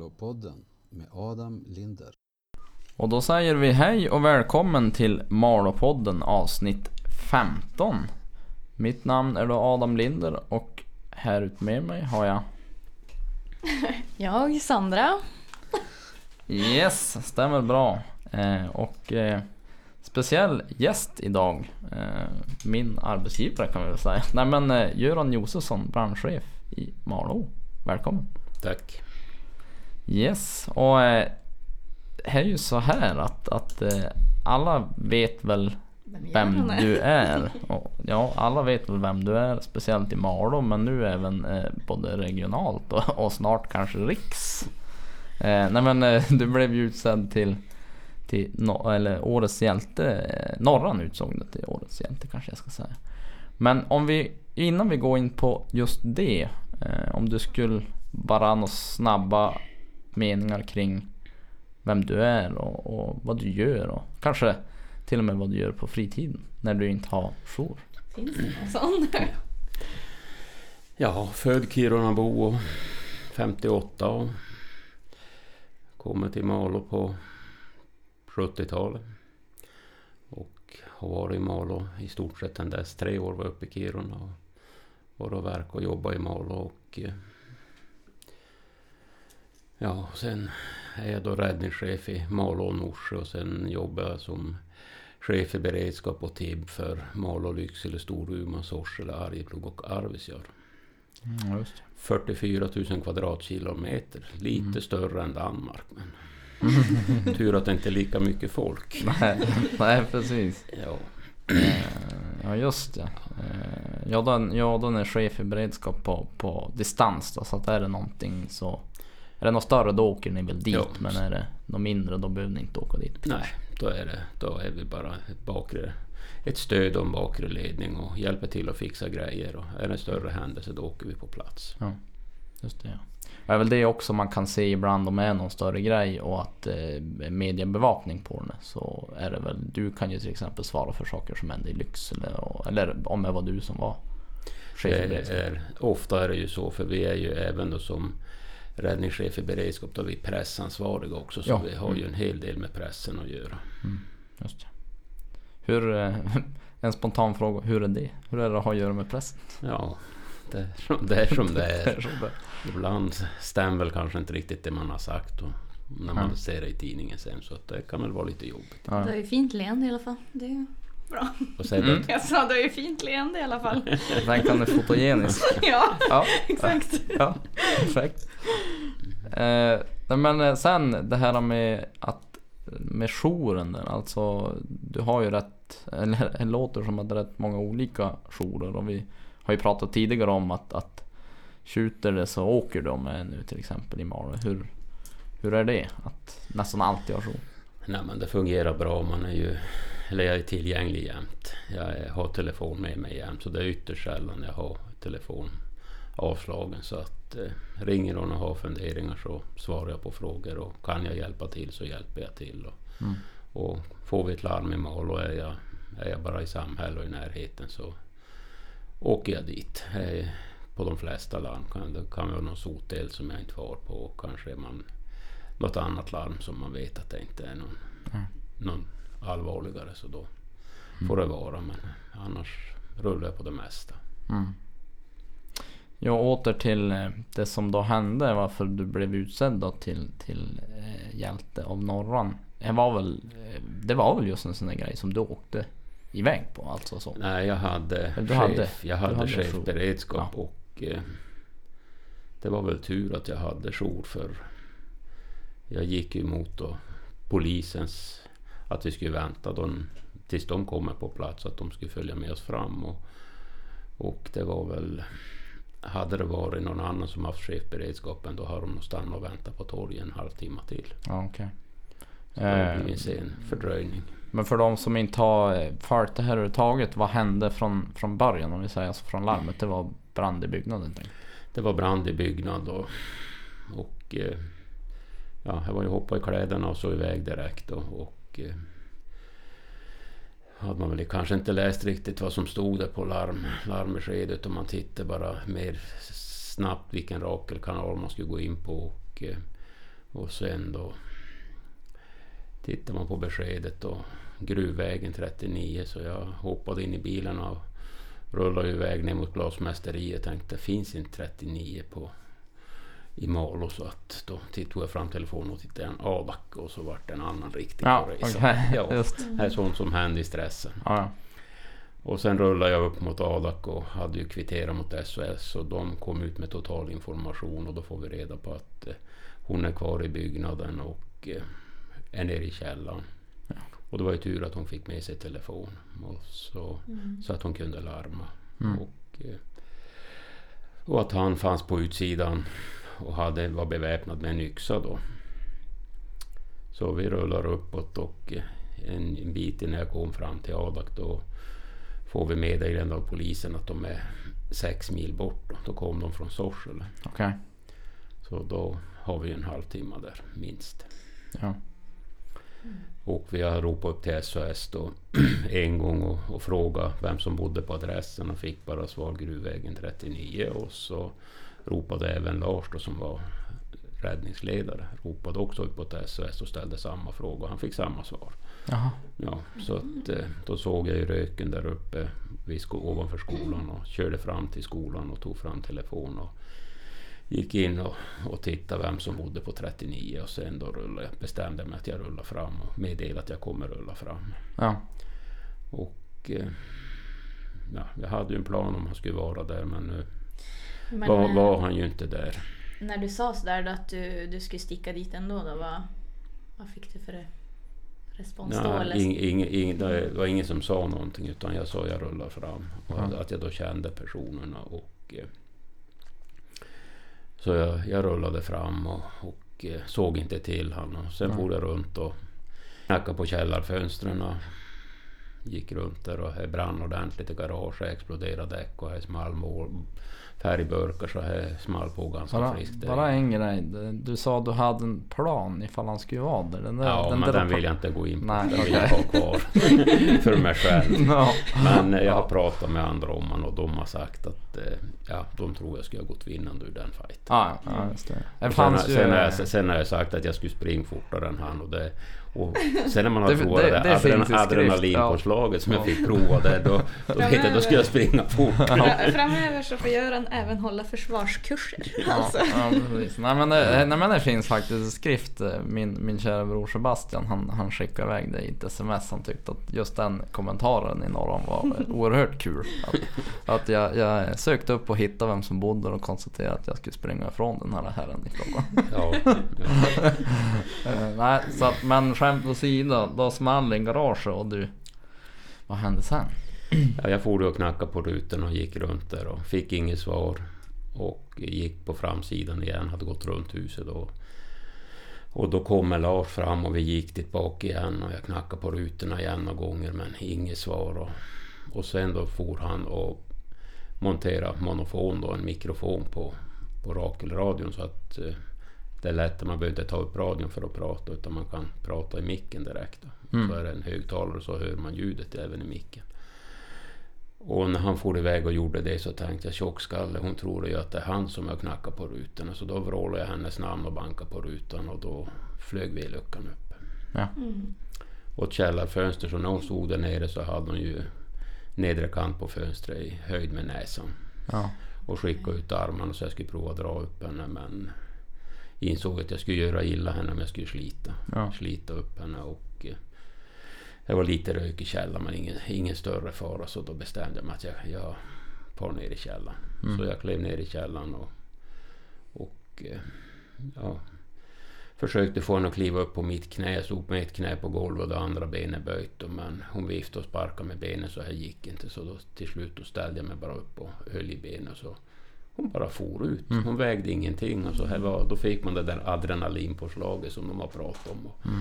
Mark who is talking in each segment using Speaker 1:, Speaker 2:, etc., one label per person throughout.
Speaker 1: Malåpodden med Adam Linder.
Speaker 2: Och då säger vi hej och välkommen till Malåpodden avsnitt 15. Mitt namn är då Adam Linder och här ute med mig har jag
Speaker 3: Jag, Sandra.
Speaker 2: Yes, stämmer bra. Eh, och eh, speciell gäst idag. Eh, min arbetsgivare kan vi väl säga. Nej men eh, Göran Josefsson, branschchef i Malå. Välkommen.
Speaker 4: Tack.
Speaker 2: Yes, och eh, här är ju så här att, att eh, alla vet väl vem du är. Och, ja, alla vet väl vem du är, speciellt i Malå, men nu även eh, både regionalt och, och snart kanske riks. Eh, nej men eh, du blev ju utsedd till, till no, eller årets hjälte, Norran utsåg dig till årets hjälte kanske jag ska säga. Men om vi, innan vi går in på just det, om du skulle bara några snabba meningar kring vem du är och, och vad du gör och kanske till och med vad du gör på fritiden när du inte har jour.
Speaker 3: Finns det någon sån?
Speaker 4: Ja, född Kirunabo och 58 och kommer till Malå på 70-talet. Och har varit i Malå i stort sett sedan dess. Tre år var jag uppe i Kiruna och var och verkade och jobbade i Malå och eh, Ja, sen är jag då räddningschef i Malå och Norsjö och sen jobbar jag som chef i beredskap och TIB för Malå, Lycksele, Storuman, Sorsele, Arjeplog och Arvidsjaur.
Speaker 2: Mm, just.
Speaker 4: 44 000 kvadratkilometer. Lite
Speaker 2: Mm.
Speaker 4: större än Danmark. Men tur att det inte är lika mycket folk.
Speaker 2: nej, nej precis.
Speaker 4: Ja,
Speaker 2: Eh, ja just det. Eh, ja, då, ja då är chef i beredskap på, på distans då, så att är det någonting så är det något större då åker ni väl dit
Speaker 4: Ja.
Speaker 2: men är det något mindre då behöver ni inte åka dit.
Speaker 4: nej, då är, det, då är vi bara ett, bakre, ett stöd och en bakre ledning och hjälper till att fixa grejer. Och är det en större händelse då åker vi på plats.
Speaker 2: Just det ja. Och är väl det också man kan se ibland om det är någon större grej och att eh, mediebevakning på den så är det väl du kan ju till exempel svara för saker som händer i Lycksele och, eller om det var du som var chef
Speaker 4: Det ofta är det ju så, för vi är ju även då som räddningschef i beredskap, då är vi pressansvariga också. Så
Speaker 2: Ja.
Speaker 4: vi har ju en hel del med pressen att göra.
Speaker 2: Just det. Hur, eh, en spontan fråga, hur är det? Hur är det att ha att göra med pressen?
Speaker 4: Ja, det är, som- det är som det är.
Speaker 2: Det-
Speaker 4: Ibland stämmer väl kanske inte riktigt det man har sagt och när man
Speaker 2: Ja.
Speaker 4: ser det i tidningen sen. Så att det kan väl vara lite jobbigt.
Speaker 2: Ja.
Speaker 3: Du har ju fint leende i alla fall. Det är ju bra.
Speaker 4: Och sen
Speaker 2: Mm.
Speaker 4: att,
Speaker 3: Jag sa du har ju fint leende i alla fall.
Speaker 2: Den kan du fotogenisk.
Speaker 3: ja,
Speaker 2: Ja,
Speaker 3: exakt.
Speaker 2: ja, perfekt. Eh, men eh, sen det här med att med jouren där, alltså du har ju rätt, eller det låter som att det är rätt många olika jourer och vi har ju pratat tidigare om att, att skjuter det så åker de med nu till exempel i Malå. Hur, hur är det att nästan alltid ha jour?
Speaker 4: nej men det fungerar bra. Man är ju, eller jag är tillgänglig jämt. Jag har telefon med mig jämt. Så det är ytterst sällan jag har telefon avslagen. Så att eh, ringer någon och har funderingar så svarar jag på frågor. Och kan jag hjälpa till så hjälper jag till. Och,
Speaker 2: Mm.
Speaker 4: och får vi ett larm i och är jag, är jag bara i samhälle och i närheten så åker jag dit. Eh, på de flesta larm kan det kan vara någon soteld som jag inte var på och kanske är man något annat larm som man vet att det inte är någon,
Speaker 2: Mm.
Speaker 4: någon allvarligare så då får det vara. Men annars rullar jag på det mesta.
Speaker 2: Mm. Ja, åter till eh, det som då hände, varför du blev utsedd då till, till eh, hjälte av Norran. Det var, väl, eh, det var väl just en sån där grej som du åkte iväg på, alltså så.
Speaker 4: Nej, jag hade
Speaker 2: Du
Speaker 4: chef,
Speaker 2: hade-
Speaker 4: jag hade
Speaker 2: hade
Speaker 4: chefberedskap
Speaker 2: jour.
Speaker 4: och eh, det var väl tur att jag hade jour för jag gick ju emot då polisens att vi skulle vänta då, tills de kommer på plats att de skulle följa med oss fram och, och det var väl hade det varit någon annan som haft chefberedskapen då har de nog stannat och väntat på torget en halvtimme till.
Speaker 2: Ja, okej.
Speaker 4: Så det
Speaker 2: Eh,
Speaker 4: blivit en sen fördröjning.
Speaker 2: Men för de som inte har eh, följt det här överhuvudtaget, vad hände från, från början om vi säger, alltså från larmet? Det var brand i byggnaden.
Speaker 4: Det var brand i byggnad och, och eh, ja, jag var ju hoppa i kläderna och så iväg direkt och, och eh, hade man väl kanske inte läst riktigt vad som stod där på larm, larmbeskedet utan man tittade bara mer snabbt vilken rakelkanal man skulle gå in på och eh, Och sen då tittade man på beskedet och Gruvvägen 39 så jag hoppade in i bilen och rullade iväg ner mot glasmästeriet. och Tänkte finns inte 39 på i Malå så att då tog jag fram telefonen och tittade en Adak och så vart det en annan riktning
Speaker 2: Ja,
Speaker 4: på resan.
Speaker 2: okej.
Speaker 4: Ja,
Speaker 2: Just.
Speaker 4: det är sånt som händer i stressen.
Speaker 2: Ja, ja.
Speaker 4: Och sen rullade jag upp mot Adak och hade ju kvitterat mot SOS och de kom ut med total information och då får vi reda på att eh, hon är kvar i byggnaden och eh, är nere i källaren.
Speaker 2: Ja.
Speaker 4: Och det var ju tur att hon fick med sig telefon och så,
Speaker 3: Mm.
Speaker 4: så att hon kunde larma.
Speaker 2: Mm.
Speaker 4: Och, eh, och att han fanns på utsidan och hade, var beväpnad med en yxa då. Så vi rullar uppåt och eh, en, en bit innan jag kom fram till Adak då får vi meddelande av polisen att de är sex mil bort. Då, då kom de från Sorsele.
Speaker 2: Okej.
Speaker 4: Så då har vi en halvtimme där minst.
Speaker 2: Ja.
Speaker 4: Och vi har ropat upp till SOS då en gång och, och frågat vem som bodde på adressen och fick bara svar Gruvvägen 39 och så ropade även Lars då som var räddningsledare ropade också upp åt SOS och ställde samma fråga han fick samma svar.
Speaker 2: Jaha.
Speaker 4: Ja, så att, eh, då såg jag ju röken där uppe vid sko- ovanför skolan och körde fram till skolan och tog fram telefon och gick in och, och tittade vem som bodde på 39 och sen då rullade jag, bestämde mig att jag rullar fram och meddelade att jag kommer rulla fram.
Speaker 2: Ja.
Speaker 4: Och eh, ja, jag hade ju en plan om han skulle vara där men nu
Speaker 3: Men
Speaker 4: var,
Speaker 3: eh,
Speaker 4: var han ju inte där.
Speaker 3: när du sa sådär då att du, du skulle sticka dit ändå, då, vad, vad fick du för respons då?
Speaker 4: Ja,
Speaker 3: Eller?
Speaker 4: ing, ing, ing, det var ingen som sa någonting utan jag sa jag rullar fram. Och
Speaker 2: Ja.
Speaker 4: Att jag då kände personerna. Och, eh, så jag, jag rullade fram och, och eh, såg inte till han. Och sen
Speaker 2: Ja.
Speaker 4: for jag runt och knackade på källarfönstren. Och gick runt där och det brann ordentligt i garaget. Exploderade däck och det small mål, färgburkar så det small på ganska
Speaker 2: Bara,
Speaker 4: friskt.
Speaker 2: bara en grej. Du sa du hade en plan ifall han skulle vara där. Den där,
Speaker 4: Ja,
Speaker 2: den
Speaker 4: men den vill jag inte gå in på.
Speaker 2: Nej,
Speaker 4: den vill jag ha kvar för mig själv.
Speaker 2: Ja.
Speaker 4: Men jag har pratat med andra om han och de har sagt att eh, ja, de tror jag skulle ha gått vinnande ur den fighten.
Speaker 2: Ja, ja, just det. Det
Speaker 4: Sen,
Speaker 2: ju...
Speaker 4: sen, har jag, sen har jag sagt att jag skulle springa fortare än han och det och sen när man har
Speaker 2: Det-
Speaker 4: provat
Speaker 2: det-
Speaker 4: det,
Speaker 2: det
Speaker 4: adren, adrenalinpåslaget som
Speaker 2: ja.
Speaker 4: jag fick prova där, då, då vet jag då ska jag springa fort.
Speaker 3: Fra- Framöver så får Göran även hålla försvarskurser.
Speaker 2: Ja,
Speaker 3: Alltså.
Speaker 2: ja, precis. Nej men, det, nej men det finns faktiskt i skrift. eh, Min, min kära bror Sebastian han, han skickade iväg det i ett sms. Han tyckte att just den kommentaren i norran var oerhört kul. Att, att jag, jag sökte upp och hittade vem som bodde och konstaterade att jag skulle springa ifrån den här herren i fråga.
Speaker 4: Ja, ja.
Speaker 2: Eh, nej, så att, men skämt åsido, då small det i garaget och du... Vad hände sen?
Speaker 4: Ja, jag for och knackade på rutan och gick runt där och fick inget svar. Och gick på framsidan igen, hade gått runt huset då. Och då kommer Lars fram och vi gick dit bak igen och jag knackade på rutorna igen några gånger men inget svar. Och, och sen då for han och monterade monofon då, en mikrofon på, på Rakelradion så att eh, det är lätt, man behöver inte ta upp radion för att prata utan man kan prata i micken direkt.
Speaker 2: Mm.
Speaker 4: Det en högtalare så hör man ljudet även i micken. Och när han for iväg och gjorde det så tänkte jag tjockskalle, hon tror ju att det är han som har knackat på rutorna. Så då vrålade jag hennes namn och bankade på rutan och då flög vedluckan upp.
Speaker 3: Mm.
Speaker 4: Och ett källarfönster, så när hon stod där nere så hade hon ju nedre kant på fönstret i höjd med näsan.
Speaker 2: Ja.
Speaker 4: Och skickade ut armarna så jag skulle prova att dra upp henne men insåg att jag skulle göra illa henne om jag skulle slita.
Speaker 2: Ja.
Speaker 4: Slita upp henne och eh, det var lite rök i källaren men ingen, ingen större fara så då bestämde jag mig att jag, jag far ner i källaren.
Speaker 2: Mm.
Speaker 4: Så jag klev ner i källaren och, och eh, ja, försökte få henne att kliva upp på mitt knä. Jag stod med ett knä på golvet och det andra benet böjt. Men hon viftade och sparkade med benen så här gick inte. Så då, till slut då ställde jag mig bara upp och höll i benen. Så hon bara for ut.
Speaker 2: Mm.
Speaker 4: Hon vägde ingenting. Och så här var, då fick man det där adrenalinpåslaget som de har pratat om. Och,
Speaker 2: Mm.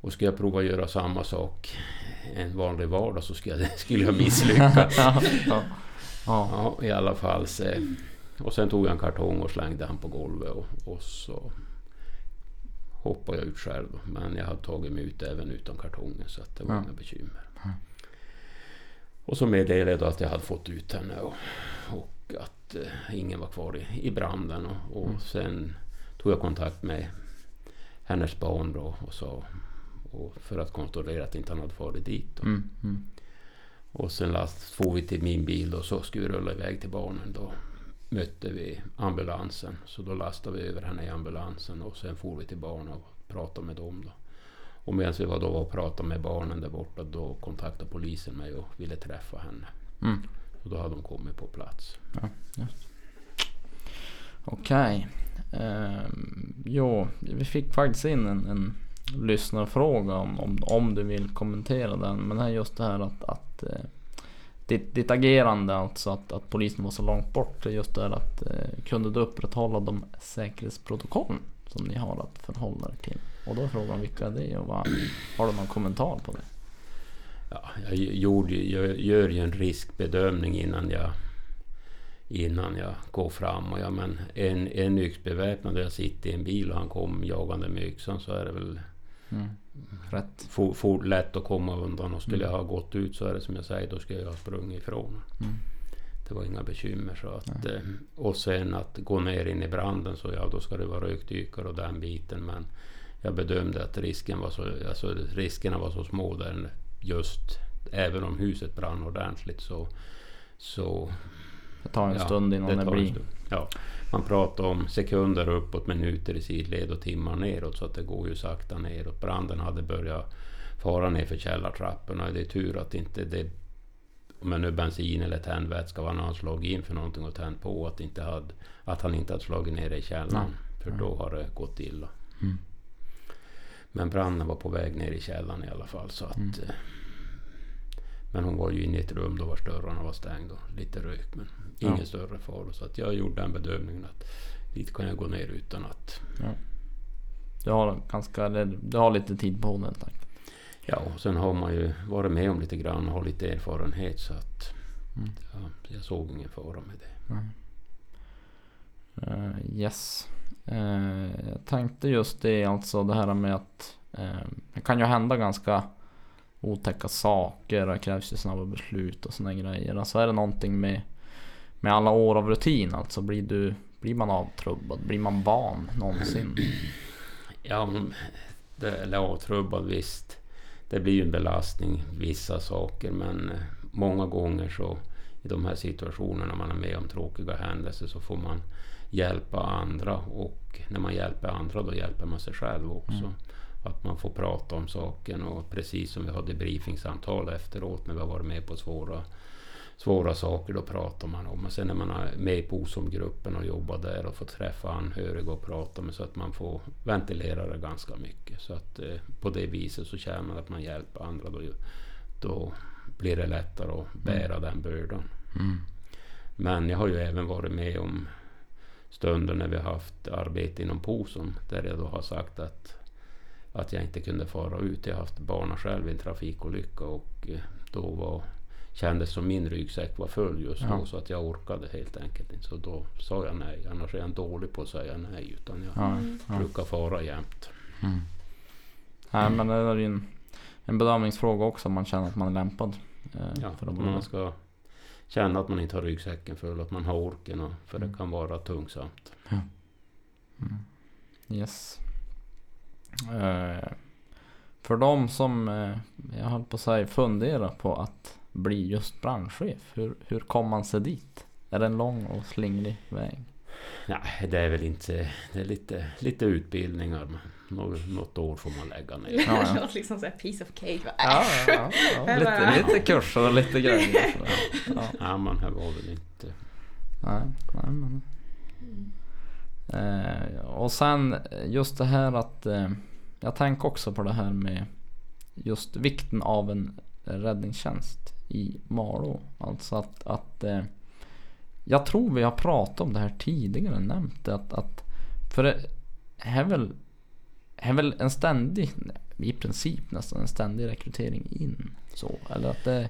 Speaker 4: och ska jag prova att göra samma sak en vanlig vardag så skulle jag, skulle jag misslyckas.
Speaker 2: ja. ja. ja.
Speaker 4: I alla fall. Så, och sen tog jag en kartong och slängde han på golvet och, och så hoppade jag ut själv. Men jag hade tagit mig ut även utan kartongen så att det var
Speaker 2: Ja.
Speaker 4: inga bekymmer. Och så meddelade jag då att jag hade fått ut henne och, och att eh, ingen var kvar i, i branden. Och, och
Speaker 2: Mm.
Speaker 4: sen tog jag kontakt med hennes barn då och sa och för att kontrollera att inte han hade farit dit.
Speaker 2: Mm. Mm.
Speaker 4: Och sen last, får vi till min bil och så skulle vi rulla iväg till barnen. Då mötte vi ambulansen. Så då lastade vi över henne i ambulansen och sen for vi till barnen och pratade med dem. Då. Och medan vi var då och pratade med barnen där borta då kontaktade polisen mig och ville träffa henne.
Speaker 2: Mm.
Speaker 4: Och då hade de kommit på plats.
Speaker 2: Okej. Ehm, jo, vi fick faktiskt in en, en lyssnarfråga om, om, om du vill kommentera den. Men det är just det här att, att uh, ditt, ditt agerande, alltså att, att polisen var så långt bort. det är Just det här att uh, kunde du upprätthålla de säkerhetsprotokoll som ni har att förhålla er till? Och då är frågan vilka det är och vad, har du någon kommentar på det?
Speaker 4: Ja, jag gjorde, jag gör ju en riskbedömning innan jag, innan jag går fram. Och ja, men en, en yxbeväpnad och jag sitter i en bil och han kom jagande med yxan så är det väl
Speaker 2: Mm. Rätt.
Speaker 4: for, for, lätt att komma undan. Och skulle
Speaker 2: Mm.
Speaker 4: jag ha gått ut så är det som jag säger, då skulle jag ha sprungit ifrån.
Speaker 2: Mm.
Speaker 4: Det var inga bekymmer. Så att, eh, och sen att gå ner in i branden så ja, då ska det vara rökdykare och den biten. Men jag bedömde att risken var så, alltså, riskerna var så små där just även om huset brann ordentligt så, så
Speaker 2: Det tar en
Speaker 4: Ja,
Speaker 2: stund innan det,
Speaker 4: en
Speaker 2: blir...
Speaker 4: Ja, man pratar om sekunder uppåt, minuter i sidled och timmar neråt så att det går ju sakta neråt. Branden hade börjat fara ner för källartrapporna. Det är tur att inte det om det nu bensin eller tändvätska när han slagit in för någonting och tänt på att, inte hade, att han inte hade slagit ner det i källaren. För då har det gått illa.
Speaker 2: Mm.
Speaker 4: Men branden var på väg ner i källaren i alla fall. Så att,
Speaker 2: Mm.
Speaker 4: eh, Men hon var ju inne i ett rum då vars dörrarna var stängda och lite rök. Men ingen
Speaker 2: Ja.
Speaker 4: större fara. Så att jag gjorde den bedömningen att dit kan jag gå ner utan att...
Speaker 2: Du har ganska... Du har lite tid på den tack.
Speaker 4: Ja, och sen har man ju varit med om lite grann och har lite erfarenhet så att...
Speaker 2: Mm.
Speaker 4: Ja, jag såg ingen fara med det.
Speaker 2: Uh, yes. Eh, jag tänkte just det, alltså det här med att eh, det kan ju hända ganska otäcka saker. Det krävs ju snabba beslut och såna grejer. Alltså är det någonting med, med alla år av rutin alltså? Blir, du, blir man avtrubbad? Blir man van någonsin?
Speaker 4: Ja, det, eller avtrubbad visst. Det blir ju en belastning, vissa saker, men eh, många gånger så i de här situationerna man är med om tråkiga händelser så får man hjälpa andra och när man hjälper andra då hjälper man sig själv också.
Speaker 2: Mm.
Speaker 4: Att man får prata om saken och precis som vi hade briefingsamtal efteråt när vi har varit med på svåra, svåra saker, då pratar man om. Och sen när man är med i POSOM-gruppen och jobbar där och får träffa anhöriga och prata med så att man får ventilera det ganska mycket. Så att eh, på det viset så känner man att man hjälper andra. Då, då blir det lättare att bära den bördan.
Speaker 2: Mm.
Speaker 4: Men jag har ju även varit med om stunder när vi har haft arbete inom POSOM där jag då har sagt att, att jag inte kunde fara ut. Jag har haft barn själv i en trafikolycka och eh, då var, kändes som min ryggsäck var full just då
Speaker 2: Ja.
Speaker 4: så att jag orkade helt enkelt inte. Så då sa jag nej. Annars är jag dålig på att säga nej utan jag
Speaker 2: Ja, ja.
Speaker 4: brukar fara jämt.
Speaker 2: Mm. Nej men det är ju en, en bedömningsfråga också om man känner att man är lämpad. Eh,
Speaker 4: Ja,
Speaker 2: för att
Speaker 4: man ska känna att man inte har ryggsäcken full, att man har orken och, för
Speaker 2: Mm.
Speaker 4: det kan vara tungsamt.
Speaker 2: Yes. Eh, för de som, eh, jag höll på att säga, funderar på att bli just branschchef. Hur, hur kommer man sig dit? Är det en lång och slingrig väg?
Speaker 4: Nej, det är väl inte... Det är lite, lite utbildningar. Men något, något år får man lägga ner.
Speaker 2: Ja, ja.
Speaker 3: Det låter liksom såhär piece of cake. Bara,
Speaker 2: Ja, ja, ja. Lite, lite kurser och lite grejer. Så, ja.
Speaker 4: Ja, men här var väl inte...
Speaker 2: Nej, nej men. Eh, och sen just det här att eh, jag tänker också på det här med just vikten av en räddningstjänst i Malå. Alltså att, att eh, jag tror vi har pratat om det här tidigare, nämnt det att, att för det är väl, är väl en ständig, i princip nästan en ständig rekrytering in så. Eller att det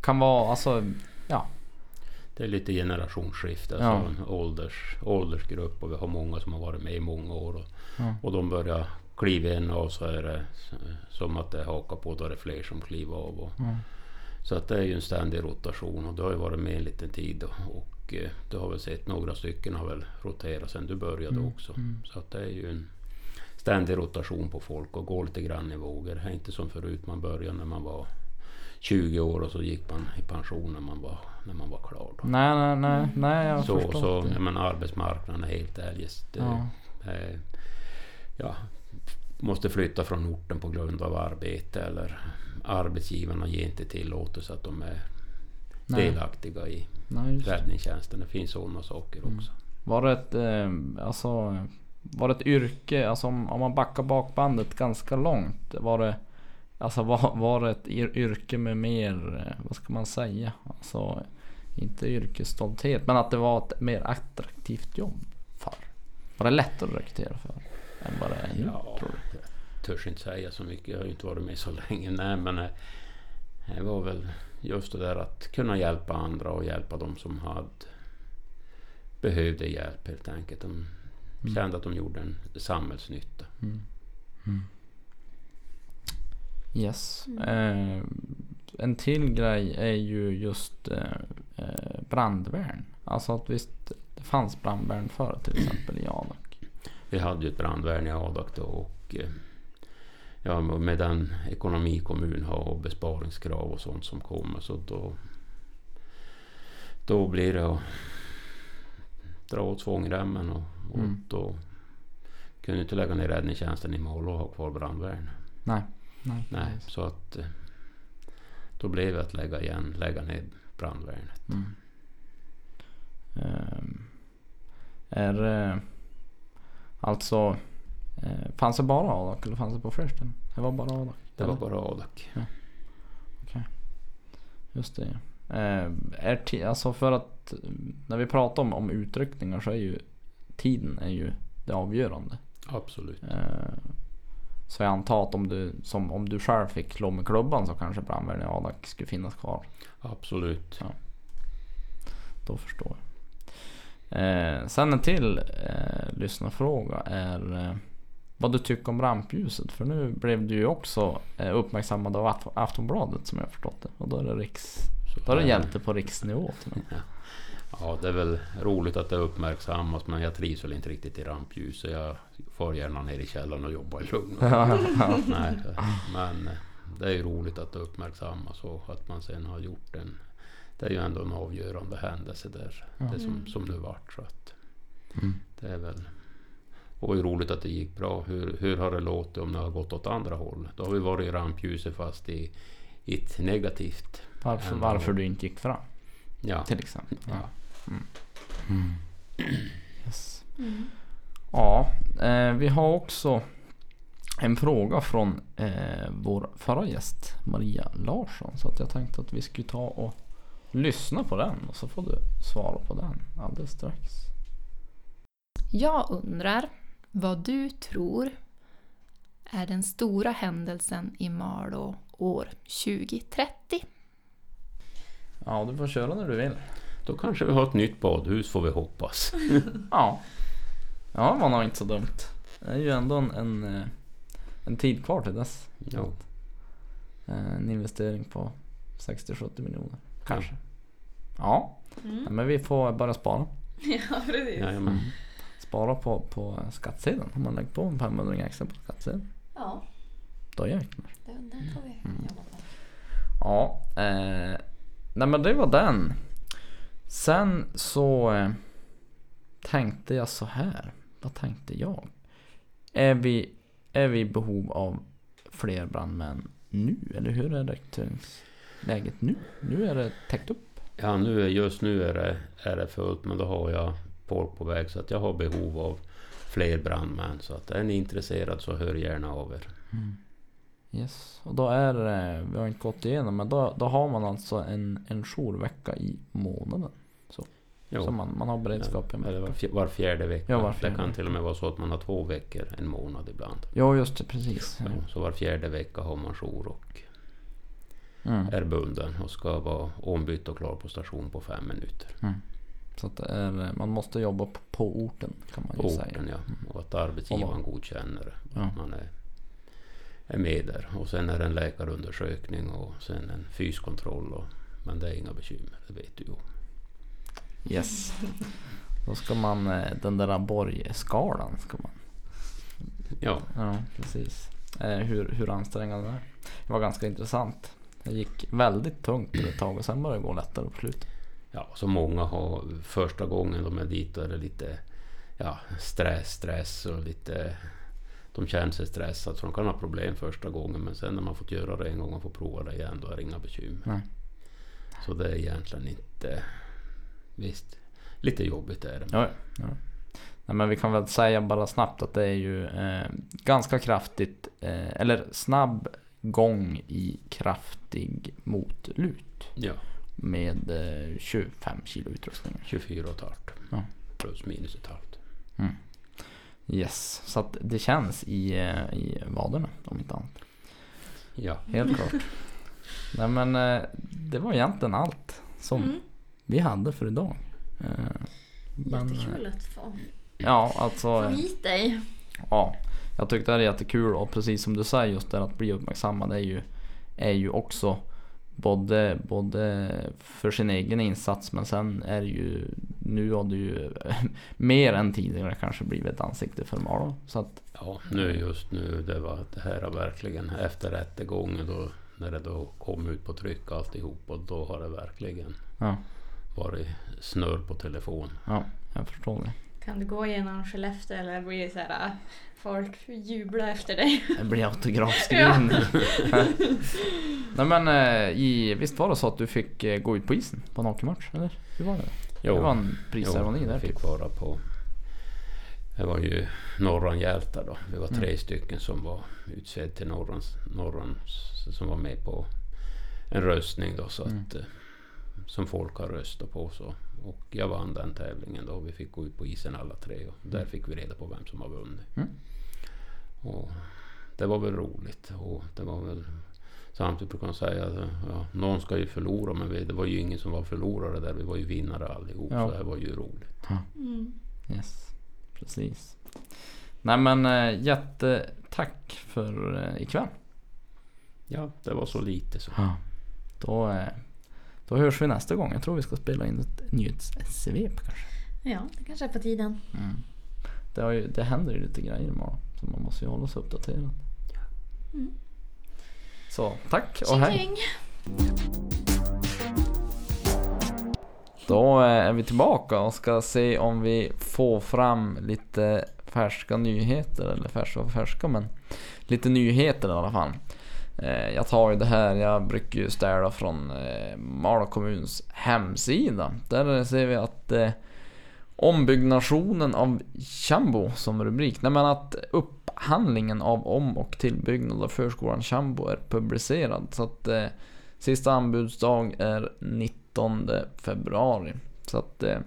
Speaker 2: kan vara, alltså ja.
Speaker 4: Det är lite generationsskifte, alltså
Speaker 2: Ja.
Speaker 4: en ålders, åldersgrupp och vi har många som har varit med i många år. Och,
Speaker 2: Ja.
Speaker 4: och de börjar kliva in och så är det som att det hakar på, då är det fler som kliver av. Och,
Speaker 2: Ja.
Speaker 4: Så att det är ju en ständig rotation och du har ju varit med en liten tid och, och eh, du har väl sett några stycken har väl roterat sedan du började
Speaker 2: Mm,
Speaker 4: också.
Speaker 2: mm.
Speaker 4: Så att det är ju en ständig rotation på folk och gå lite grann i vågor. Det är inte som förut, man började när man var 20 år och så gick man i pension när man var, när man var klar. Då.
Speaker 2: Nej, nej, nej, nej jag
Speaker 4: Så,
Speaker 2: förstår
Speaker 4: så
Speaker 2: det.
Speaker 4: menar, arbetsmarknaden är helt eljest. Det,
Speaker 2: Ja.
Speaker 4: eh, ja, måste flytta från orten på grund av arbete eller arbetsgivarna ger inte tillåtelse att de är
Speaker 2: Nej.
Speaker 4: delaktiga i
Speaker 2: Nej,
Speaker 4: räddningstjänsten. Det finns sådana saker
Speaker 2: Mm.
Speaker 4: också.
Speaker 2: Var det ett, eh, alltså, var det ett yrke, alltså om, om man backar bakbandet ganska långt. Var det, alltså var, var det ett yr- yrke med mer, eh, vad ska man säga? Alltså, inte yrkesstolthet, men att det var ett mer attraktivt jobb för. Var det lättare att rekrytera för? Än vad det är nu,
Speaker 4: Ja,
Speaker 2: tror du?
Speaker 4: jag törs inte säga så mycket. Jag har ju inte varit med så länge. Nej, men eh, det var väl just det där att kunna hjälpa andra och hjälpa dem som hade behövde hjälp helt enkelt. De kände att de gjorde en samhällsnytta.
Speaker 2: Yes. Eh, en till grej är ju just eh, eh, brandvärn. Alltså att visst, det fanns brandvärn förr till exempel i Adak.
Speaker 4: Vi hade ju ett brandvärn i Adak då och eh, ja, med den ekonomi kommun har och besparingskrav och sånt som kommer så då då blir det att dra åt svångremmen och, och
Speaker 2: Mm.
Speaker 4: då kunde inte lägga ner räddningstjänsten i Malå och ha kvar brandvärn.
Speaker 2: Nej. Nej.
Speaker 4: Nej, så att eh, då blev det att lägga igen, lägga ner brandvärnet.
Speaker 2: Mm. Ehm, är det alltså eh, Fanns det bara Adak eller fanns det på ställen? Det var bara Adak?
Speaker 4: Det var
Speaker 2: eller?
Speaker 4: bara Adak.
Speaker 2: Just det. Eh, är alltså för att eh, när vi pratar om, om utryckningar så är ju tiden är ju det avgörande.
Speaker 4: Absolut.
Speaker 2: Eh, så jag antar att om du, som, om du själv fick slå med klubban så kanske brandvärn i Adak skulle finnas kvar.
Speaker 4: Absolut.
Speaker 2: Då förstår jag. Eh, sen en till eh, lyssnarfråga är eh, vad du tycker om rampljuset. För nu blev du ju också eh, uppmärksammad av Aft- Aftonbladet som jag förstått det. Och då är det riks... Då är det hjälte på riksnivå till med.
Speaker 4: Ja, det är väl roligt att det uppmärksammas men jag trivs väl inte riktigt i rampljuset. Jag får gärna ner i källaren och jobba i lugn. Nej, men eh, det är ju roligt att det uppmärksammas och att man sen har gjort en... Det är ju ändå en avgörande händelse där. Det som, som nu vart. Så att
Speaker 2: Mm.
Speaker 4: det är väl... Och det är roligt att det gick bra. Hur, hur har det låtit om det har gått åt andra håll? Då har vi varit i rampljuset fast i, i ett negativt.
Speaker 2: Varför, varför du inte gick fram
Speaker 4: Ja.
Speaker 2: till exempel.
Speaker 4: ja.
Speaker 2: Yes.
Speaker 3: Mm.
Speaker 2: Ja, eh, vi har också en fråga från eh, vår förra gäst Maria Larsson. Så att jag tänkte att vi skulle ta och lyssna på den och så får du svara på den alldeles strax.
Speaker 5: Jag undrar vad du tror är den stora händelsen i Malå år 2030?
Speaker 2: Ja, du får köra när du vill.
Speaker 4: Då kanske vi har ett nytt badhus får vi hoppas.
Speaker 2: Ja. Ja, det var nog inte så dumt. Det är ju ändå en, en, eh, en tid kvar till dess.
Speaker 4: Ja.
Speaker 2: Eh, En investering på 60-70 miljoner. Kanske. Ja, Nej, men vi får börja spara.
Speaker 3: Ja, precis.
Speaker 4: Jajamän.
Speaker 2: Spara på, på skattsedeln. Om man lägger på en 500 extra på skattsedeln.
Speaker 3: Ja,
Speaker 2: Då jäklar.
Speaker 3: det, den får vi jobba på.
Speaker 2: Ja, eh, nej men det var den. Sen så eh, tänkte jag så här. Vad tänkte jag? Är vi, är vi i behov av fler brandmän nu? Eller hur är rekryteringsläget nu? Nu är det täckt upp.
Speaker 4: Ja, nu just nu är det, är det fullt men då har jag folk på väg så att jag har behov av fler brandmän. Så att är ni intresserad så hör gärna av er.
Speaker 2: Yes. Och då är det, vi har inte gått igenom, men då, då har man alltså en, en jourvecka i månaden.
Speaker 4: Jo.
Speaker 2: Så man, man har beredskap en
Speaker 4: Eller var, var fjärde vecka.
Speaker 2: Ja, var fjärde
Speaker 4: det kan till och med vara så att man har två veckor en månad ibland.
Speaker 2: Ja just det, precis. Ja.
Speaker 4: Så var fjärde vecka har man jour och
Speaker 2: Mm.
Speaker 4: är bunden och ska vara ombytt och klar på station på fem minuter.
Speaker 2: Så att det är, man måste jobba på, orten kan man ju
Speaker 4: På
Speaker 2: säga.
Speaker 4: orten ja. Och att arbetsgivaren godkänner det.
Speaker 2: Ja.
Speaker 4: Att man är, är med där. Och sen är det en läkarundersökning och sen en fyskontroll. Och, men det är inga bekymmer, det vet du ju.
Speaker 2: Yes. Då ska man, eh, den där Borg-skalan ska man
Speaker 4: Ja,
Speaker 2: Ja, precis. Eh, hur, hur ansträngande det är. Det var ganska intressant. Det gick väldigt tungt ett tag och sen började det gå lättare på slutet.
Speaker 4: ja, så många har första gången de är dit då är det lite ja, stress, stress och lite de känner sig stressade så de kan ha problem första gången men sen när man fått göra det en gång och får prova det igen då är det inga bekymmer.
Speaker 2: Nej.
Speaker 4: Så det är egentligen inte... Visst, lite jobbigt är det.
Speaker 2: Ja, ja. Nej, men vi kan väl säga bara snabbt att det är ju eh, ganska kraftigt, eh, eller snabb gång i kraftig motlut.
Speaker 4: Ja,
Speaker 2: Med eh, 25 kilo utrustning.
Speaker 4: 24 och ett halvt.
Speaker 2: Ja.
Speaker 4: Plus minus ett halvt.
Speaker 2: Yes, så att det känns i, eh, i vaderna om inte annat.
Speaker 4: Ja,
Speaker 2: Helt klart. Nej men eh, det var egentligen allt som
Speaker 3: Mm.
Speaker 2: vi hade för idag. Eh, men,
Speaker 3: Jättekul att få,
Speaker 2: Ja, alltså.
Speaker 3: få hit dig.
Speaker 2: Ja, jag tyckte det är jättekul och precis som du säger just det att bli uppmärksammad är ju, är ju också både, både för sin egen insats men sen är det ju nu har du ju mer än tidigare kanske blivit ett ansikte för Malå. Så att
Speaker 4: ja nu just nu, det var det här har verkligen efter rättegången då när det då kom ut på tryck alltihop och då har det verkligen
Speaker 2: ja,
Speaker 4: varit snurr på telefon.
Speaker 2: ja, jag förstår det.
Speaker 3: Kan du gå igenom Skellefteå eller blir det så här, äh, folk jublar efter dig?
Speaker 2: Det blir autografskrivning. Nej men eh, i, visst var det så att du fick eh, gå ut på isen på en hockeymatch eller? Hur var det?
Speaker 4: Jo,
Speaker 2: det var en prisceremoni där.
Speaker 4: jag fick vara på... Det var ju Norran hjältar då. Vi var tre
Speaker 2: Mm.
Speaker 4: stycken som var utsedd till Norrans, Norrans som var med på en röstning då så
Speaker 2: Mm.
Speaker 4: att eh, som folk har röstat på så. Och jag vann den tävlingen då. Vi fick gå ut på isen alla tre och där
Speaker 2: Mm.
Speaker 4: fick vi reda på vem som har vunnit.
Speaker 2: Mm.
Speaker 4: Och det var väl roligt och det var väl Samtidigt brukar man säga att ja, någon ska ju förlora men vi, det var ju ingen som var förlorare där. Vi var ju vinnare allihop.
Speaker 2: Ja.
Speaker 4: Så det var ju roligt.
Speaker 3: Mm.
Speaker 2: Yes, precis. Nej men eh, jättetack för eh, ikväll.
Speaker 4: Ja, det var så lite så.
Speaker 2: Då, eh, då hörs vi nästa gång. Jag tror vi ska spela in ett nyhetssvep kanske.
Speaker 3: Ja, det kanske är på tiden.
Speaker 2: Det, har ju, det händer ju lite grejer imorgon. Så man måste ju hålla sig uppdaterad.
Speaker 3: Mm.
Speaker 2: Så tack och hej. Då eh, är vi tillbaka och ska se om vi får fram lite färska nyheter. Eller färska och färska men lite nyheter i alla fall. Eh, Jag tar ju det här, jag brukar ju ställa från eh, Malå kommuns hemsida. Där ser vi att ombyggnationen av Chambo som rubrik. Nej men att upphandlingen av om och tillbyggnad av förskolan Chambo är publicerad. Så att eh, sista anbudsdag är 19 februari. Så att eh,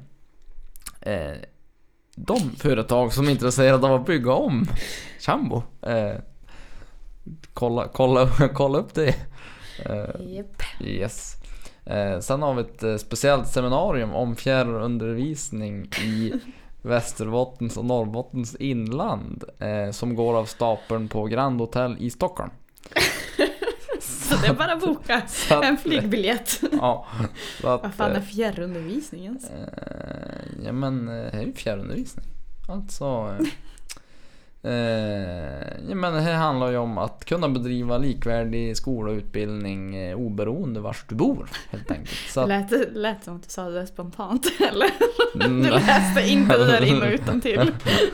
Speaker 2: eh, de företag som är intresserade av att bygga om Chambo eh, kolla, kolla, kolla upp det. Eh,
Speaker 3: Japp.
Speaker 2: Yes. Eh, sen har vi ett eh, speciellt seminarium om fjärrundervisning i Västerbottens och Norrbottens inland eh, som går av stapeln på Grand Hotel i Stockholm.
Speaker 3: Så det är bara att boka
Speaker 2: att,
Speaker 3: en flygbiljett.
Speaker 2: Ja, att,
Speaker 3: Vad fan är
Speaker 2: eh,
Speaker 3: fjärrundervisning ens?
Speaker 2: Eh, ja men eh, det är ju fjärrundervisning. Alltså... Eh, men det här handlar ju om att kunna bedriva likvärdig skola och utbildning eh, oberoende vars du bor helt enkelt. Så att,
Speaker 3: lät, lät som att du sa det spontant, eller?
Speaker 2: Mm.
Speaker 3: Du läste inte det där in och utan till.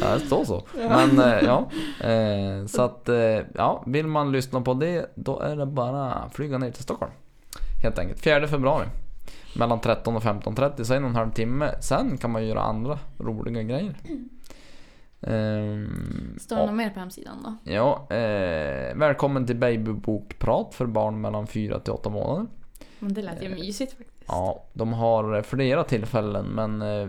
Speaker 2: ja, det står så. Men eh, ja. Eh, så att eh, ja, vill man lyssna på det då är det bara att flyga ner till Stockholm. Helt enkelt. 4 februari. Mellan 13 och 15.30 så en och en halv timme. Sen kan man göra andra roliga grejer. Ehm,
Speaker 3: Står det något mer på hemsidan då?
Speaker 2: Ja, eh, välkommen till babybokprat för barn mellan 4 till 8 månader.
Speaker 3: Men det lät ju mysigt faktiskt.
Speaker 2: Ja, de har flera tillfällen men eh,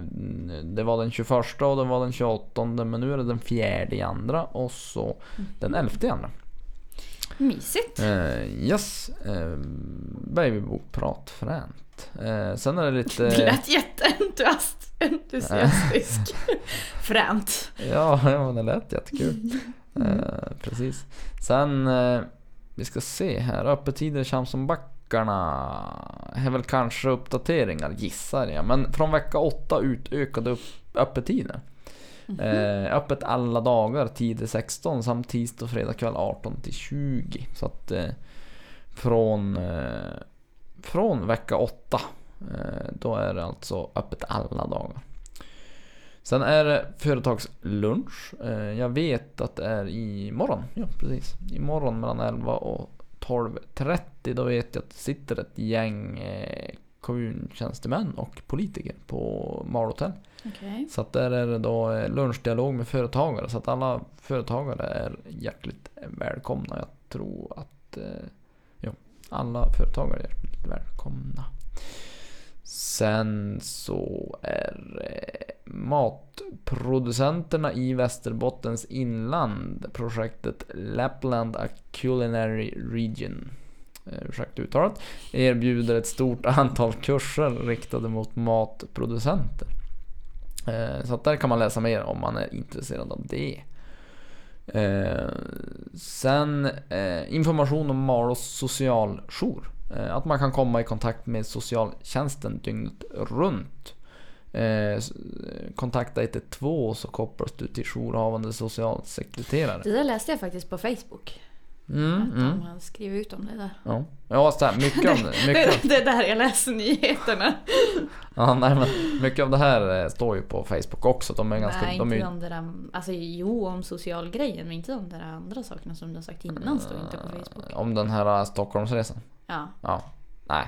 Speaker 2: det var den 21 och det var den 28 men nu är det den fjärde i andra och så den 11 i andra.
Speaker 3: Mysigt.
Speaker 2: Eh, yes, eh, babybokprat fränt. Eh, sen är det
Speaker 3: Det
Speaker 2: lite...
Speaker 3: lät jätteentusiastisk. Fränt.
Speaker 2: Ja, ja det lät jättekul. Eh, precis. Sen, eh, vi ska se här, öppettider i Chamsonbackarna är väl kanske uppdateringar gissar jag. Men från vecka 8 utökade upp, öppettider. Eh, öppet alla dagar 10-16 samt tisdag och fredag kväll 18 till 20. Så att eh, från, eh, från vecka 8 eh, då är det alltså öppet alla dagar. Sen är det företagslunch. Eh, jag vet att det är imorgon. Ja, precis. Imorgon mellan 11 och 12.30. Då vet jag att det sitter ett gäng eh, kommuntjänstemän och politiker på Marhotell.
Speaker 3: Okej.
Speaker 2: Så att där är det då eh, lunchdialog med företagare. Så att alla företagare är hjärtligt välkomna. Jag tror att eh, jo, alla företagare är hjärtligt välkomna. Sen så är eh, matproducenterna i Västerbottens inland projektet Lapland A Culinary Region Eh, ursäkta uttalet, erbjuder ett stort antal kurser riktade mot matproducenter. Eh, så att där kan man läsa mer om man är intresserad av det. Eh, sen information om Maros socialjour. Att man kan komma i kontakt med socialtjänsten dygnet runt. Eh, kontakta 112 så kopplas du till jourhavande socialsekreterare.
Speaker 3: Det där läste jag faktiskt på Facebook.
Speaker 2: Mm,
Speaker 3: Att
Speaker 2: mm,
Speaker 3: de har skrivit ut om det där.
Speaker 2: ja. ja, så här, mycket, av, mycket,
Speaker 3: Det, det är där jag läser nyheterna.
Speaker 2: ja, nej, men mycket av det här eh, står ju på Facebook också. De är ganska...
Speaker 3: Nej,
Speaker 2: de är,
Speaker 3: inte
Speaker 2: ju-
Speaker 3: de där... Alltså jo, om socialgrejen, men inte de där andra sakerna som du har sagt innan står inte på Facebook.
Speaker 2: om den här eh, Stockholmsresan.
Speaker 3: Ja.
Speaker 2: Ja, nej.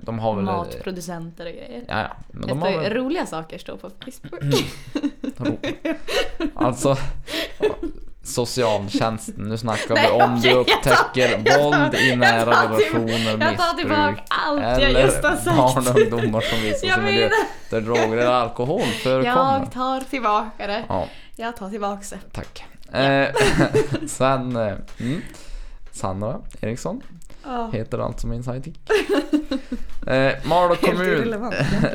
Speaker 2: De har väl...
Speaker 3: Matproducenter och grejer.
Speaker 2: Ja, ja. Men
Speaker 3: Det
Speaker 2: de har väl...
Speaker 3: roliga saker står på Facebook.
Speaker 2: Ro. Alltså, socialtjänsten. Nu snackar vi om du upptäcker
Speaker 3: tar-
Speaker 2: våld i nära relationer,
Speaker 3: jag tar tillbaka
Speaker 2: missbruk
Speaker 3: allt jag just har
Speaker 2: eller
Speaker 3: sagt.
Speaker 2: barn och ungdomar som vistas
Speaker 3: Jag
Speaker 2: i miljö där droger eller alkohol förekommer.
Speaker 3: Jag tar tillbaka det.
Speaker 2: Ja,
Speaker 3: Jag tar tillbaka det.
Speaker 2: tack. Eh, sen, eh, mm, Sandra Eriksson
Speaker 3: Ja.
Speaker 2: heter alltså min sidekick. Eh, Malå kommun.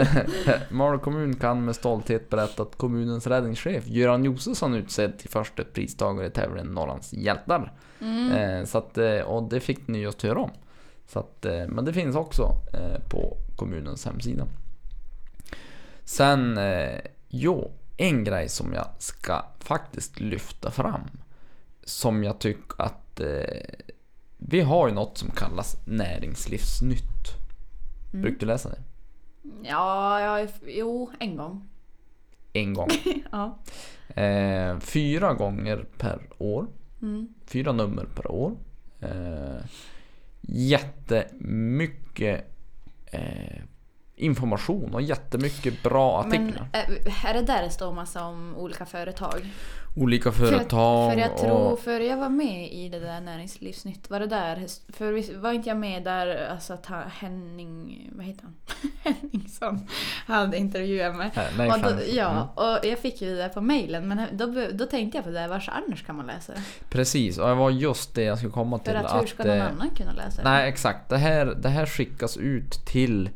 Speaker 2: Malå kommun kan med stolthet berätta att kommunens räddningschef Göran Josefsson utsedd till första pristagare i tävlingen Norrlands hjältar.
Speaker 3: Mm.
Speaker 2: Eh, så att, eh, och det fick ni just höra om. Så att, eh, men det finns också eh, på kommunens hemsida. Sen, eh, jo, en grej som jag ska faktiskt lyfta fram. Som jag tycker att eh, vi har ju något som kallas näringslivsnytt.
Speaker 3: Mm.
Speaker 2: Brukar du läsa det?
Speaker 3: Ja, ja, jo, en gång.
Speaker 2: En gång.
Speaker 3: Ja.
Speaker 2: Eh, fyra gånger per år.
Speaker 3: Mm.
Speaker 2: Fyra nummer per år. Eh, jättemycket eh, information och jättemycket bra
Speaker 3: Men
Speaker 2: artiklar.
Speaker 3: eh, är det där det står massa om olika företag?
Speaker 2: Olika
Speaker 3: För,
Speaker 2: företag
Speaker 3: att, för jag tror,
Speaker 2: och...
Speaker 3: för jag var med i det där Näringslivsnytt. Var det där? För var inte jag med där, alltså att Henning, vad heter han? Henningsson hade intervjuat mig.
Speaker 2: Nej,
Speaker 3: och då, ja,
Speaker 2: Mm.
Speaker 3: och jag fick ju det där på mailen men då, då tänkte jag på det där, vars annars kan man läsa det?
Speaker 2: Precis, och det var just det jag skulle komma till.
Speaker 3: För att hur ska någon
Speaker 2: eh,
Speaker 3: annan kunna läsa det?
Speaker 2: Nej, exakt. Det här, det här skickas ut till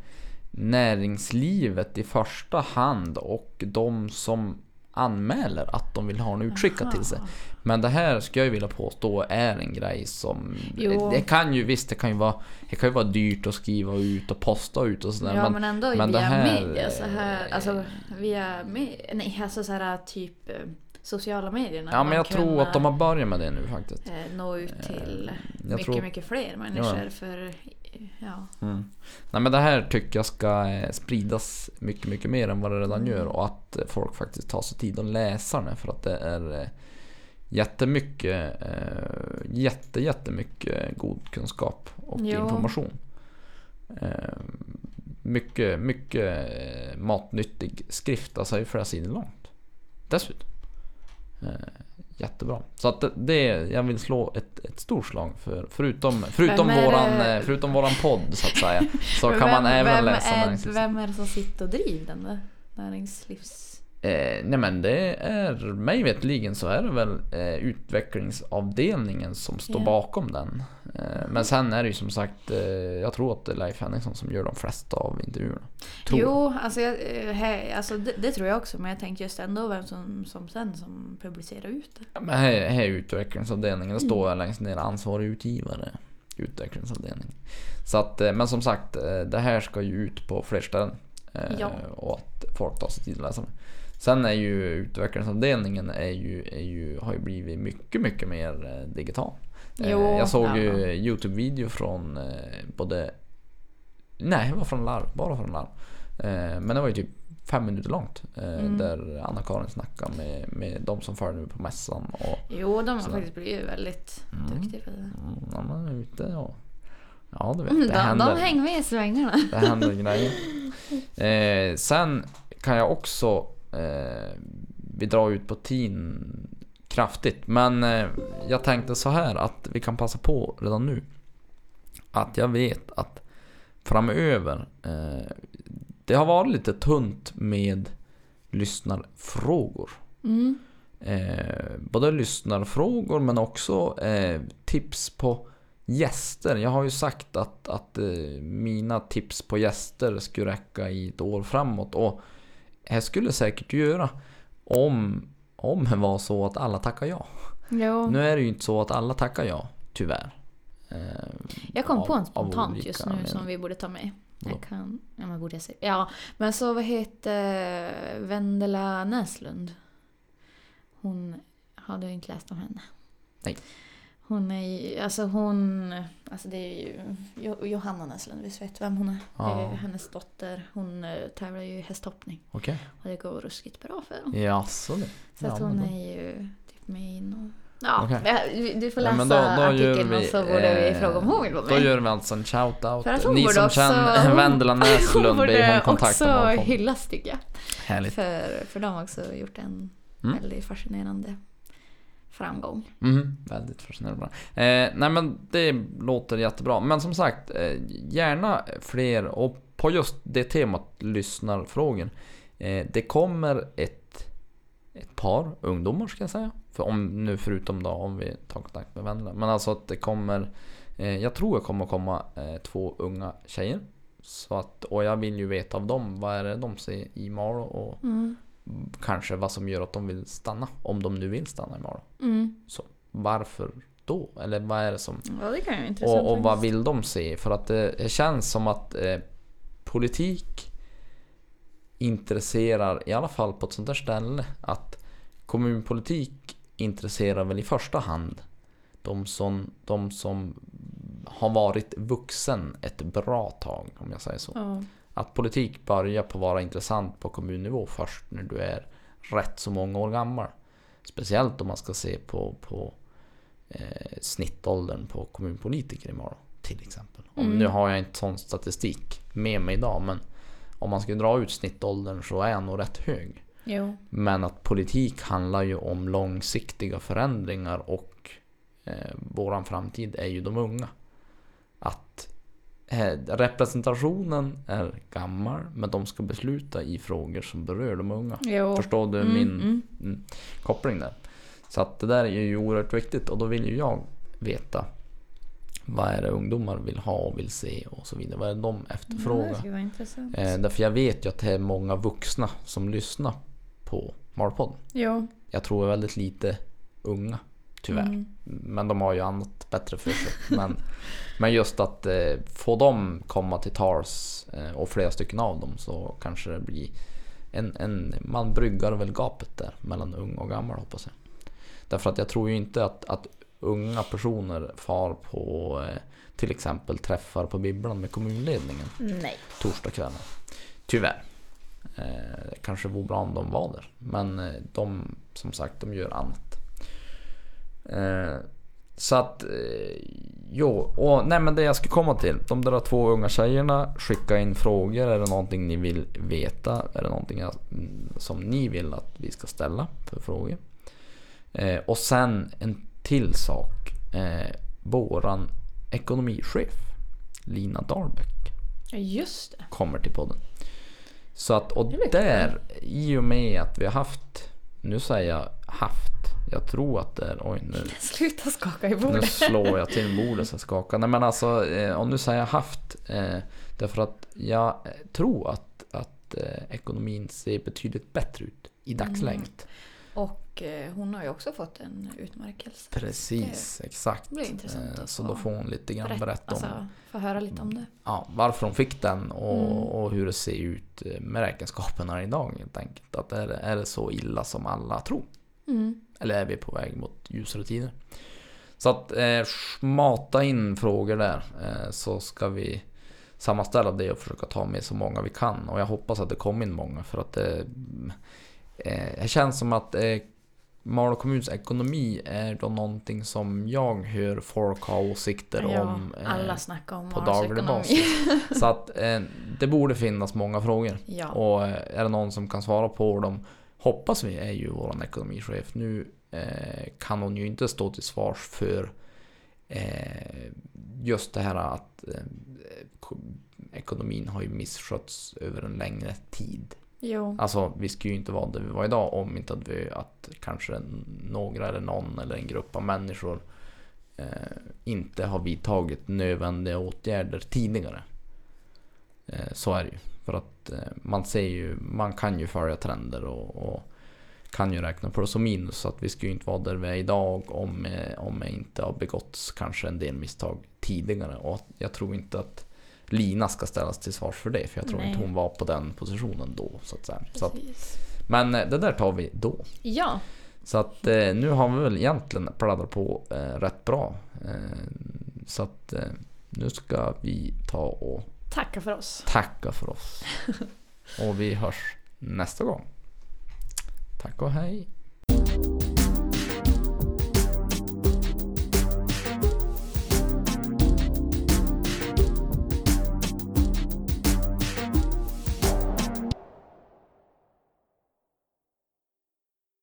Speaker 2: näringslivet i första hand och de som anmäler att de vill ha en utskickad till sig. Men det här ska jag ju vilja påstå är en grej som...
Speaker 3: Jo.
Speaker 2: Det kan ju visst, det kan ju vara, det kan ju vara dyrt att skriva ut och posta ut och sådär.
Speaker 3: Ja men,
Speaker 2: men,
Speaker 3: ändå
Speaker 2: men det
Speaker 3: via
Speaker 2: här,
Speaker 3: media så här,
Speaker 2: eh,
Speaker 3: alltså via, nej alltså så här typ eh, sociala medierna.
Speaker 2: ja men jag tror att de har börjat med det nu faktiskt.
Speaker 3: eh, nå ut till
Speaker 2: jag
Speaker 3: mycket,
Speaker 2: tror-
Speaker 3: mycket fler människor för, ja.
Speaker 2: Mm. Nej men det här tycker jag ska eh, spridas mycket, mycket mer än vad det redan
Speaker 3: Mm.
Speaker 2: gör och att eh, folk faktiskt tar sig tid att läsa det för att det är eh, jättemycket, jätte, jättemycket god kunskap och
Speaker 3: Jo.
Speaker 2: information. Eh, mycket, mycket matnyttig skrift, alltså är flera sidor långt. Dessutom. Jättebra. Så att det- jag vill slå ett, ett stort slag för, förutom, förutom,
Speaker 3: Vem
Speaker 2: våran,
Speaker 3: det-
Speaker 2: eh, förutom våran podd så att säga. Så kan man
Speaker 3: vem,
Speaker 2: även
Speaker 3: vem
Speaker 2: läsa
Speaker 3: är. Vem är det som sitter och driver den där näringslivs...
Speaker 2: Eh, nej men det är, mig vetligen så är det väl eh, utvecklingsavdelningen som står
Speaker 3: Ja.
Speaker 2: bakom den. Eh, men sen är det ju som sagt, eh, jag tror att det är Leif Henningsson som gör de flesta av intervjuerna. Tror jag.
Speaker 3: Jo, alltså, jag, eh, he, alltså det, det tror jag också men jag tänkte just ändå vem som, som sen som publicerar ut det.
Speaker 2: Ja, Men här, här är utvecklingsavdelningen, det står
Speaker 3: Mm.
Speaker 2: längst ner ansvarig utgivare. Utvecklingsavdelning. Så att, eh, men som sagt, det här ska ju ut på fler ställen.
Speaker 3: Ja.
Speaker 2: Och att podcast tid att läsa med. Sen är ju utvecklingsavdelningen är ju, är ju, har ju blivit mycket, mycket mer eh, digital. Eh,
Speaker 3: Jo,
Speaker 2: jag såg
Speaker 3: ja.
Speaker 2: ju Youtube-video från eh, både... Nej, det var från Larv. Bara från Larv. Men det var ju typ fem minuter långt.
Speaker 3: Mm.
Speaker 2: Där Anna-Karin snackade med, med de som följer på mässan. Och,
Speaker 3: Jo, de har
Speaker 2: Sådär.
Speaker 3: faktiskt blivit väldigt
Speaker 2: Mm.
Speaker 3: duktiga på det.
Speaker 2: mm, ja, man är ute och... Ja, du vet.
Speaker 3: Mm,
Speaker 2: Det
Speaker 3: de,
Speaker 2: händer.
Speaker 3: de hänger med i svängarna.
Speaker 2: Det händer grejer. Eh, sen kan jag också... Eh, vi drar ut på tiden kraftigt. Men eh, jag tänkte så här att vi kan passa på redan nu. Att jag vet att framöver. Eh, det har varit lite tunt med lyssnarfrågor.
Speaker 3: Mm.
Speaker 2: Eh, både lyssnarfrågor men också eh, tips på gäster. Jag har ju sagt att, att eh, mina tips på gäster skulle räcka i ett år framåt. Och jag skulle säkert göra om, om det var så att alla tackar ja.
Speaker 3: Jo.
Speaker 2: Nu är det ju inte så att alla tackar ja, tyvärr. Eh,
Speaker 3: Jag kom på
Speaker 2: av-
Speaker 3: en spontant just nu
Speaker 2: anledningar.
Speaker 3: som vi borde ta med. Jag kan, ja men borde jag säga. Ja, men så vad heter Vendela Näslund? Hon, har du inte läst om henne?
Speaker 2: Nej.
Speaker 3: Hon är ju, alltså hon, alltså det är ju Jo- Johanna Näslund, visst vet vem hon är?
Speaker 2: Ja.
Speaker 3: Det är hennes dotter, hon eh, tävlar ju i hästhoppning.
Speaker 2: Okej.
Speaker 3: Och det går ruskigt bra för dem.
Speaker 2: Jaså du.
Speaker 3: Så
Speaker 2: Ja,
Speaker 3: att hon
Speaker 2: då-
Speaker 3: är ju typ med in och... Ja, ja, du får
Speaker 2: Ja,
Speaker 3: läsa
Speaker 2: men då- då
Speaker 3: artikeln
Speaker 2: vi,
Speaker 3: och så borde vi
Speaker 2: eh,
Speaker 3: fråga om hon vill vara
Speaker 2: Då
Speaker 3: med.
Speaker 2: gör vi alltså en shout-out.
Speaker 3: Hon
Speaker 2: Ni
Speaker 3: borde
Speaker 2: som
Speaker 3: också-
Speaker 2: känner
Speaker 3: hon-
Speaker 2: Vendela
Speaker 3: Hon
Speaker 2: Näslund, be hon
Speaker 3: borde
Speaker 2: kontakta
Speaker 3: också
Speaker 2: Malcolm.
Speaker 3: hyllas tycker jag.
Speaker 2: Härligt.
Speaker 3: För, för de har också gjort en
Speaker 2: Mm.
Speaker 3: väldigt fascinerande framgång.
Speaker 2: Mhm, väldigt fascinerande. Eh, nej men det låter jättebra. Men som sagt, eh, gärna fler och på just det temat lyssnarfrågor. Eh, det kommer ett, ett par ungdomar ska jag säga. För om, nu förutom då om vi tar kontakt med vännerna. Men alltså att det kommer, eh, jag tror det kommer komma eh, två unga tjejer. Så att, och jag vill ju veta av dem, vad är det de ser i Malå och kanske vad som gör att de vill stanna. Om de nu vill stanna i Malå.
Speaker 3: Mm.
Speaker 2: Så varför då? eller vad är det som...
Speaker 3: Ja, det kan ju vara intressant
Speaker 2: Och, och vad vill de se? För att det, det känns som att eh, politik intresserar, i alla fall på ett sånt där ställe, att kommunpolitik intresserar väl i första hand de som, de som har varit vuxen ett bra tag, om jag säger så.
Speaker 3: Ja.
Speaker 2: Att politik börjar på vara intressant på kommunnivå först när du är rätt så många år gammal. Speciellt om man ska se på, på eh, snittåldern på kommunpolitiker imorgon. Till exempel. Om,
Speaker 3: Mm.
Speaker 2: Nu har jag inte sån statistik med mig idag men om man ska dra ut snittåldern så är han nog rätt hög.
Speaker 3: Jo.
Speaker 2: Men att politik handlar ju om långsiktiga förändringar och eh, våran framtid är ju de unga. Eh, representationen är gammal men de ska besluta i frågor som berör de unga.
Speaker 3: Jo.
Speaker 2: Förstår du
Speaker 3: Mm,
Speaker 2: min
Speaker 3: mm.
Speaker 2: mm, koppling där? Så att det där är ju oerhört viktigt och då vill ju jag veta vad är det ungdomar vill ha och vill se och så vidare. Vad är det de
Speaker 3: Ja,
Speaker 2: efterfrågar?
Speaker 3: intressant.
Speaker 2: Eh, därför jag vet ju att det är många vuxna som lyssnar på Marpodden.
Speaker 3: Jo.
Speaker 2: Jag tror väldigt lite unga, tyvärr.
Speaker 3: Mm.
Speaker 2: Men de har ju annat bättre för sig. Men, men just att eh, få dem komma till tals eh, och flera stycken av dem så kanske det blir en, en, man bryggar väl gapet där mellan ung och gammal hoppas jag. Därför att jag tror ju inte att, att unga personer far på eh, till exempel träffar på bibblan med kommunledningen
Speaker 3: Nej.
Speaker 2: torsdagskvällen. Tyvärr. Eh, kanske vore bra om de var där. Men eh, de, som sagt, de gör annat. Eh, så att, eh, jo. Och nej men det jag ska komma till. De där två unga tjejerna, skicka in frågor. Är det någonting ni vill veta? Är det någonting mm, som ni vill att vi ska ställa för frågor? Eh, och sen en till sak. Eh, våran ekonomichef, Lina Dahlbäck
Speaker 3: just det.
Speaker 2: kommer till podden. Så att, och där, i och med att vi har haft, nu säger jag jag tror att det är, oj nu,
Speaker 3: Sluta skaka i
Speaker 2: nu
Speaker 3: bordet.
Speaker 2: slår jag till bordet så jag skakar. Nej men alltså, eh, om nu säger jag haft, eh, därför att jag eh, tror att, att eh, ekonomin ser betydligt bättre ut i dagsläget.
Speaker 3: Och eh, hon har ju också fått en utmärkelse.
Speaker 2: Precis, exakt.
Speaker 3: Det blir intressant
Speaker 2: Eh,
Speaker 3: att
Speaker 2: Så då får hon lite grann
Speaker 3: Berätt,
Speaker 2: berätta om
Speaker 3: alltså, få höra lite om det.
Speaker 2: ja, varför hon fick den och,
Speaker 3: Mm.
Speaker 2: och hur det ser ut med räkenskaperna idag helt enkelt. Att är, det- är det så illa som alla tror?
Speaker 3: Mm.
Speaker 2: Eller är vi på väg mot ljusare tider? Så att eh, mata in frågor där eh, så ska vi sammanställa det och försöka ta med så många vi kan. Och jag hoppas att det kommer in många för att det, eh, det känns som att eh, Malå kommuns ekonomi är då någonting som jag hör folk ha åsikter
Speaker 3: Ja,
Speaker 2: om. eh,
Speaker 3: alla snackar om
Speaker 2: på daglig basis. Så att eh, det borde finnas många frågor.
Speaker 3: Ja.
Speaker 2: Och eh, är det någon som kan svara på dem, hoppas vi, är ju våran ekonomichef. Nu eh, kan hon ju inte stå till svars för eh, just det här att eh, ko- ekonomin har ju misskötts över en längre tid.
Speaker 3: Jo.
Speaker 2: Alltså vi skulle ju inte vara där vi var idag om inte att vi att kanske några eller någon eller en grupp av människor eh, inte har vidtagit nödvändiga åtgärder tidigare. Eh, så är det ju. För att eh, man ser ju, man kan ju följa trender och, och kan ju räkna plus och minus. Så att vi skulle ju inte vara där vi är idag om, eh, om det inte har begåtts kanske en del misstag tidigare. Och jag tror inte att Lina ska ställas till svars för det. För jag tror
Speaker 3: Nej.
Speaker 2: inte hon var på den positionen då. Så att säga. Så att, men eh, det där tar vi då.
Speaker 3: Ja.
Speaker 2: Så att nu har vi väl egentligen pladdrat på eh, rätt bra. Eh, så att eh, nu ska vi ta och
Speaker 3: Tacka för oss.
Speaker 2: tacka för oss. och vi hörs nästa gång. Tack och hej.